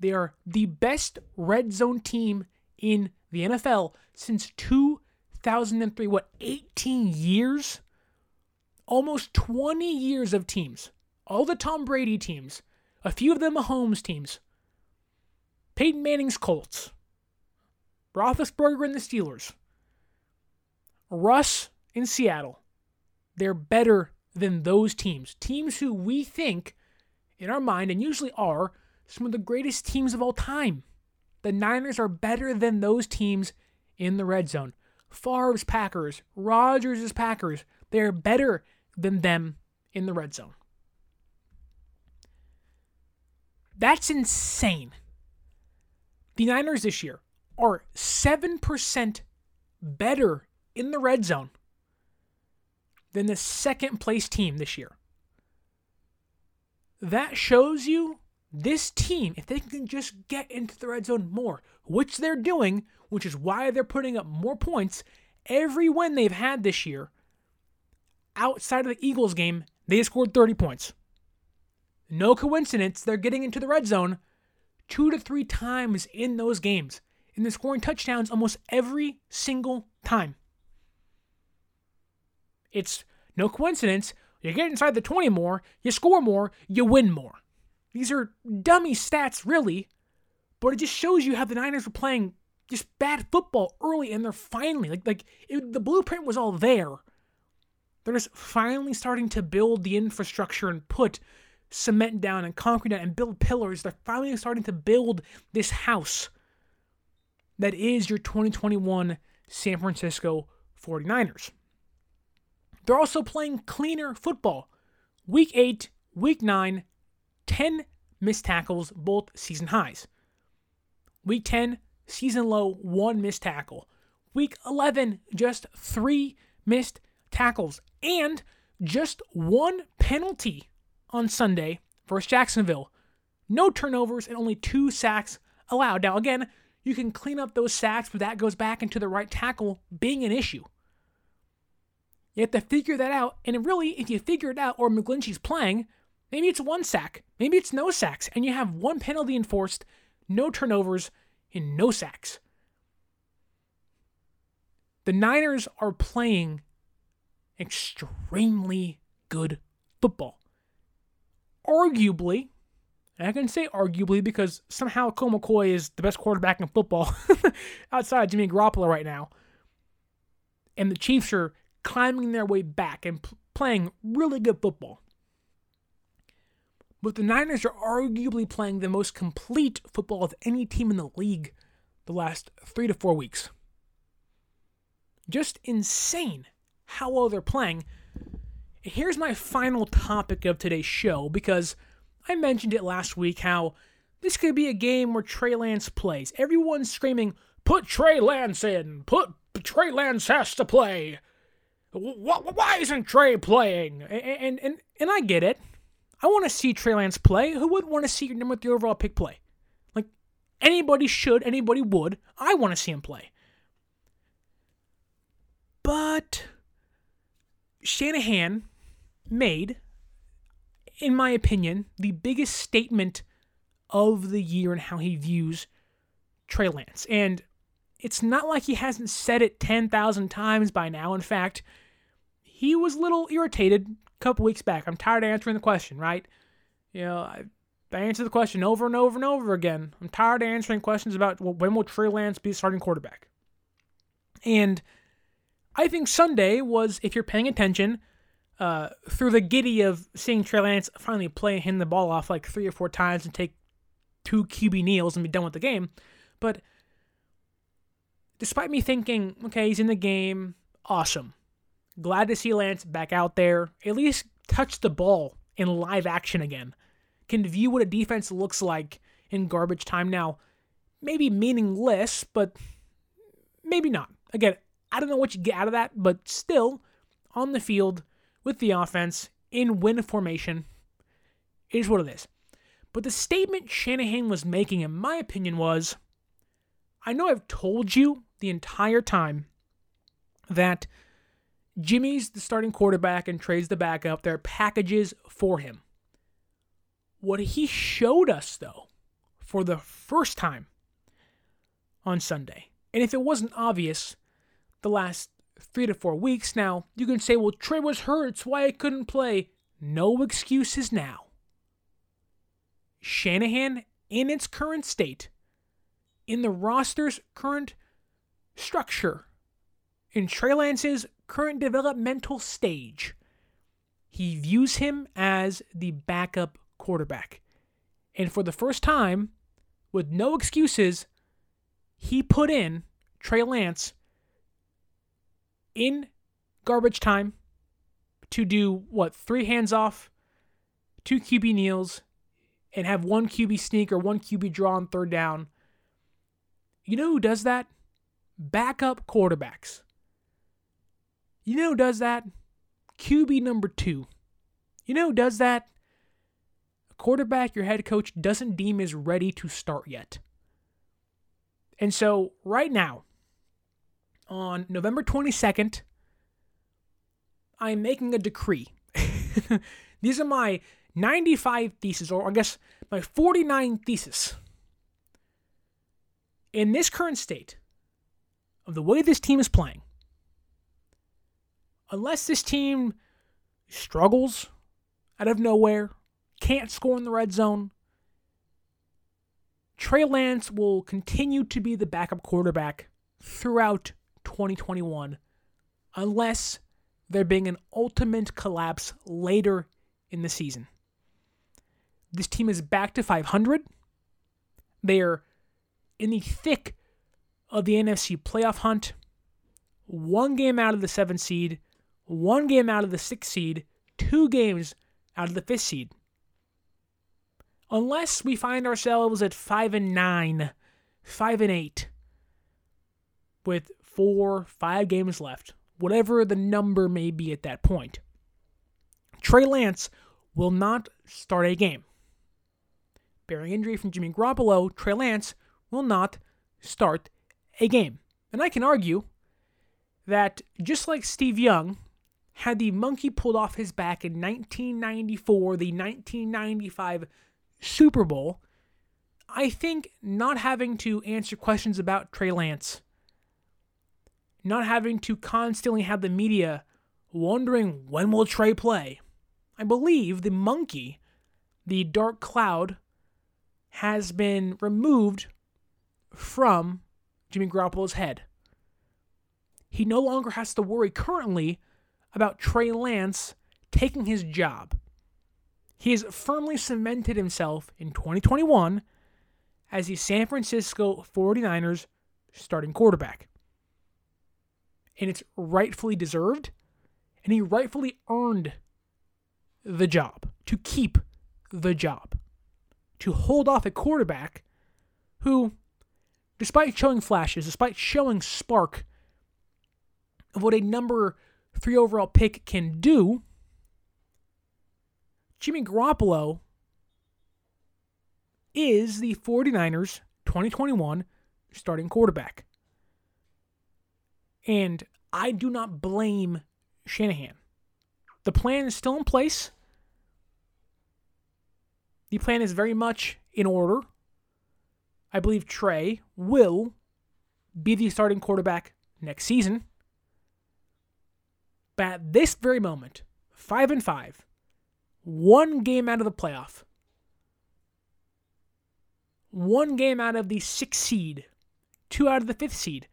They are the best red zone team in the NFL since 2003. What, 18 years? Almost 20 years of teams. All the Tom Brady teams, a few of them Mahomes teams. Peyton Manning's Colts, Roethlisberger and the Steelers, Russ in Seattle. They're better than those teams. Teams who we think, in our mind, and usually are, some of the greatest teams of all time. The Niners are better than those teams in the red zone. Favre's Packers, Rodgers' Packers, they're better than them in the red zone. That's insane. The Niners this year are 7% better in the red zone than the second place team this year. That shows you this team, if they can just get into the red zone more, which they're doing, which is why they're putting up more points, every win they've had this year, outside of the Eagles game, they scored 30 points. No coincidence, they're getting into the red zone two to three times in those games, and they're scoring touchdowns almost every single time. It's no coincidence. You get inside the 20 more, you score more, you win more. These are dummy stats, really, but it just shows you how the Niners were playing just bad football early, and they're finally like like it, the blueprint was all there. They're just finally starting to build the infrastructure and put cement down and concrete down and build pillars. They're finally starting to build this house that is your 2021 San Francisco 49ers. They're also playing cleaner football. Week 8, week 9, 10 missed tackles, both season highs. Week 10, season low, one missed tackle. Week 11, just three missed tackles and just one penalty on Sunday versus Jacksonville. No turnovers and only two sacks allowed. Now, again, you can clean up those sacks, but that goes back into the right tackle being an issue. You have to figure that out. And really, if you figure it out or McGlinchey's playing, maybe it's one sack, maybe it's no sacks, and you have one penalty enforced, no turnovers, and no sacks. The Niners are playing extremely good football. Arguably, and I can say arguably because somehow Colt McCoy is the best quarterback in football outside Jimmy Garoppolo right now. And the Chiefs are climbing their way back and p- playing really good football. But the Niners are arguably playing the most complete football of any team in the league the last three to four weeks. Just insane how well they're playing. Here's my final topic of today's show because I mentioned it last week how this could be a game where Trey Lance plays. Everyone's screaming, put Trey Lance in, put Trey Lance has to play. Why isn't Trey playing? And, and, and I get it. I want to see Trey Lance play. Who wouldn't want to see your number three overall pick play? Like, anybody should, anybody would. I want to see him play. But Shanahan made, in my opinion, the biggest statement of the year and how he views Trey Lance. And it's not like he hasn't said it 10,000 times by now. In fact, he was a little irritated couple weeks back. I'm tired of answering the question, right? You know, I, I answer the question over and over and over again. I'm tired of answering questions about well, when will Trey Lance be starting quarterback. And I think Sunday was, if you're paying attention, uh, through the giddy of seeing Trey Lance finally play and hand the ball off like three or four times and take two QB kneels and be done with the game. But despite me thinking, okay, he's in the game, awesome. Glad to see Lance back out there, at least touch the ball in live action again, can view what a defense looks like in garbage time now. Maybe meaningless, but maybe not. Again, I don't know what you get out of that, but still on the field with the offense in win formation is what it is. But the statement Shanahan was making, in my opinion, was I know I've told you the entire time that Jimmy's the starting quarterback and Trey's the backup. There are packages for him. What he showed us, though, for the first time on Sunday, and if it wasn't obvious the last three to four weeks now, you can say, well, Trey was hurt, it's why I couldn't play. No excuses now. Shanahan, in its current state, in the roster's current structure, in Trey Lance's current developmental stage, he views him as the backup quarterback. And for the first time, with no excuses, he put in Trey Lance in garbage time to do what? Three hands off, two QB kneels, and have one QB sneak or one QB draw on third down. You know who does that? Backup quarterbacks. You know does that? QB number two. You know does that? A quarterback your head coach doesn't deem is ready to start yet. And so, right now, on November 22nd, I'm making a decree. These are my 95 theses, or I guess my 49 theses. In this current state of the way this team is playing, unless this team struggles out of nowhere, can't score in the red zone, Trey Lance will continue to be the backup quarterback throughout 2021 unless there being an ultimate collapse later in the season. This team is back to 500. They are in the thick of the NFC playoff hunt. One game out of the seven seed, one game out of the sixth seed, two games out of the fifth seed. Unless we find ourselves at five and nine, five and eight, with four, five games left, whatever the number may be at that point. Trey Lance will not start a game. Bearing injury from Jimmy Garoppolo, Trey Lance will not start a game. And I can argue that just like Steve Young had the monkey pulled off his back in 1994, the 1995 Super Bowl, I think not having to answer questions about Trey Lance not having to constantly have the media wondering when will Trey play. I believe the monkey, the dark cloud, has been removed from Jimmy Garoppolo's head. He no longer has to worry currently about Trey Lance taking his job. He has firmly cemented himself in 2021 as the San Francisco 49ers starting quarterback and it's rightfully deserved. And he rightfully earned the job to keep the job, to hold off a quarterback who, despite showing flashes, despite showing spark of what a number three overall pick can do, Jimmy Garoppolo is the 49ers 2021 starting quarterback. And I do not blame Shanahan. The plan is still in place. The plan is very much in order. I believe Trey will be the starting quarterback next season. At this very moment, five and five, one game out of the playoff, one game out of the sixth seed, two out of the fifth seed.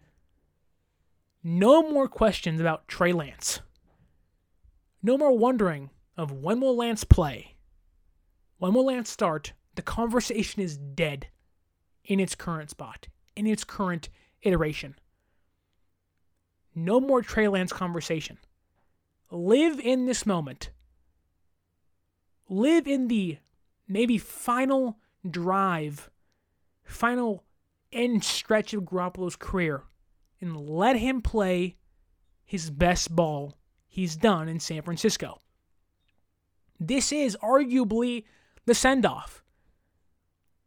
No more questions about Trey Lance. No more wondering of when will Lance play? When will Lance start? The conversation is dead in its current spot, in its current iteration. No more Trey Lance conversation. Live in this moment. live in the maybe final drive, final end stretch of Garoppolo's career, and let him play his best ball he's done in San Francisco. This is arguably the send off.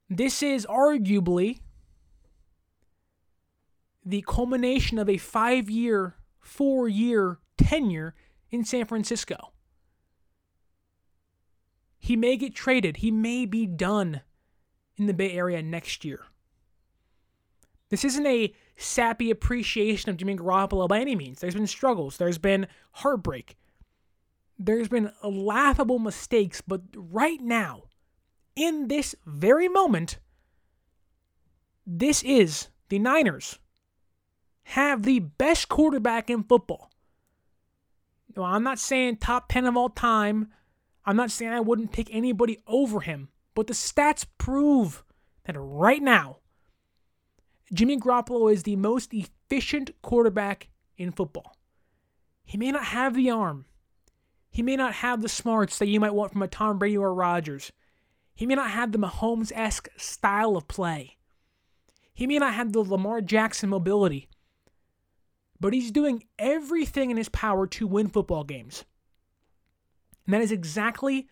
This is arguably the culmination of a five year, four year tenure in San Francisco. He may get traded. He may be done in the Bay Area next year. This isn't a sappy appreciation of Jimmy Garoppolo by any means. There's been struggles, there's been heartbreak, there's been laughable mistakes, but right now, in this very moment, this is the Niners have the best quarterback in football. Well, I'm not saying top 10 of all time. I'm not saying I wouldn't pick anybody over him, but the stats prove that right now, Jimmy Garoppolo is the most efficient quarterback in football. He may not have the arm. He may not have the smarts that you might want from a Tom Brady or Rodgers. He may not have the Mahomes esque style of play. He may not have the Lamar Jackson mobility. But he's doing everything in his power to win football games. And that is exactly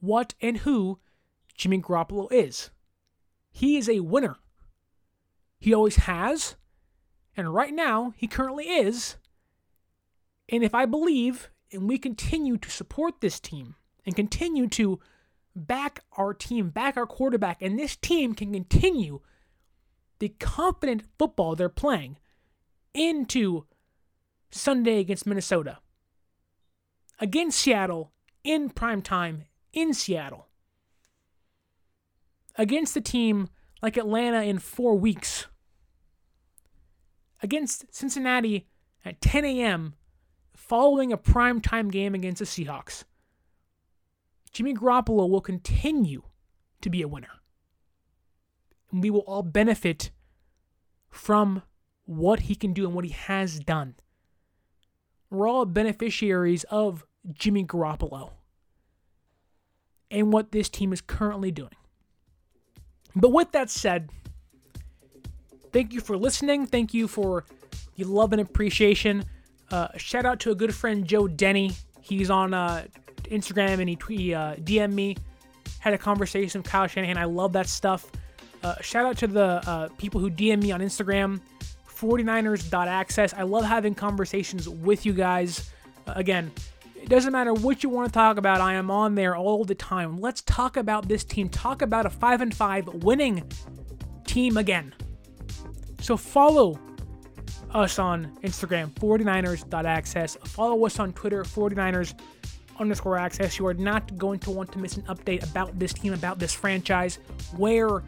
what and who Jimmy Garoppolo is. He is a winner. He always has, and right now he currently is. And if I believe and we continue to support this team and continue to back our team, back our quarterback, and this team can continue the confident football they're playing into Sunday against Minnesota, against Seattle in prime time in Seattle, against a team like Atlanta in four weeks, against Cincinnati at 10 a.m. following a prime time game against the Seahawks. Jimmy Garoppolo will continue to be a winner. And we will all benefit from what he can do and what he has done. We're all beneficiaries of Jimmy Garoppolo and what this team is currently doing. But with that said, thank you for listening. Thank you for the love and appreciation. Uh, shout out to a good friend, Joe Denny. He's on uh, Instagram and he, he uh, DM'd me, had a conversation with Kyle Shanahan. I love that stuff. Uh, shout out to the uh, people who DM me on Instagram, 49ers.access. I love having conversations with you guys. Uh, again, it doesn't matter what you want to talk about. I am on there all the time. Let's talk about this team. Talk about a 5 and 5 winning team again. So follow us on Instagram, 49ers.access. Follow us on Twitter, 49ers underscore access. You are not going to want to miss an update about this team, about this franchise, where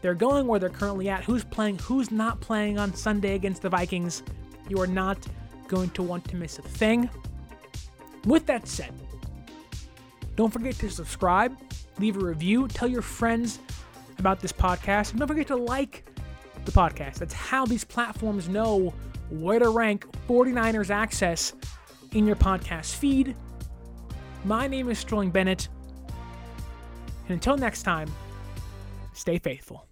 they're going, where they're currently at, who's playing, who's not playing on Sunday against the Vikings. You are not going to want to miss a thing. With that said, don't forget to subscribe, leave a review, tell your friends about this podcast, and don't forget to like the podcast. That's how these platforms know where to rank 49ers access in your podcast feed. My name is Sterling Bennett. And until next time, Stay faithful.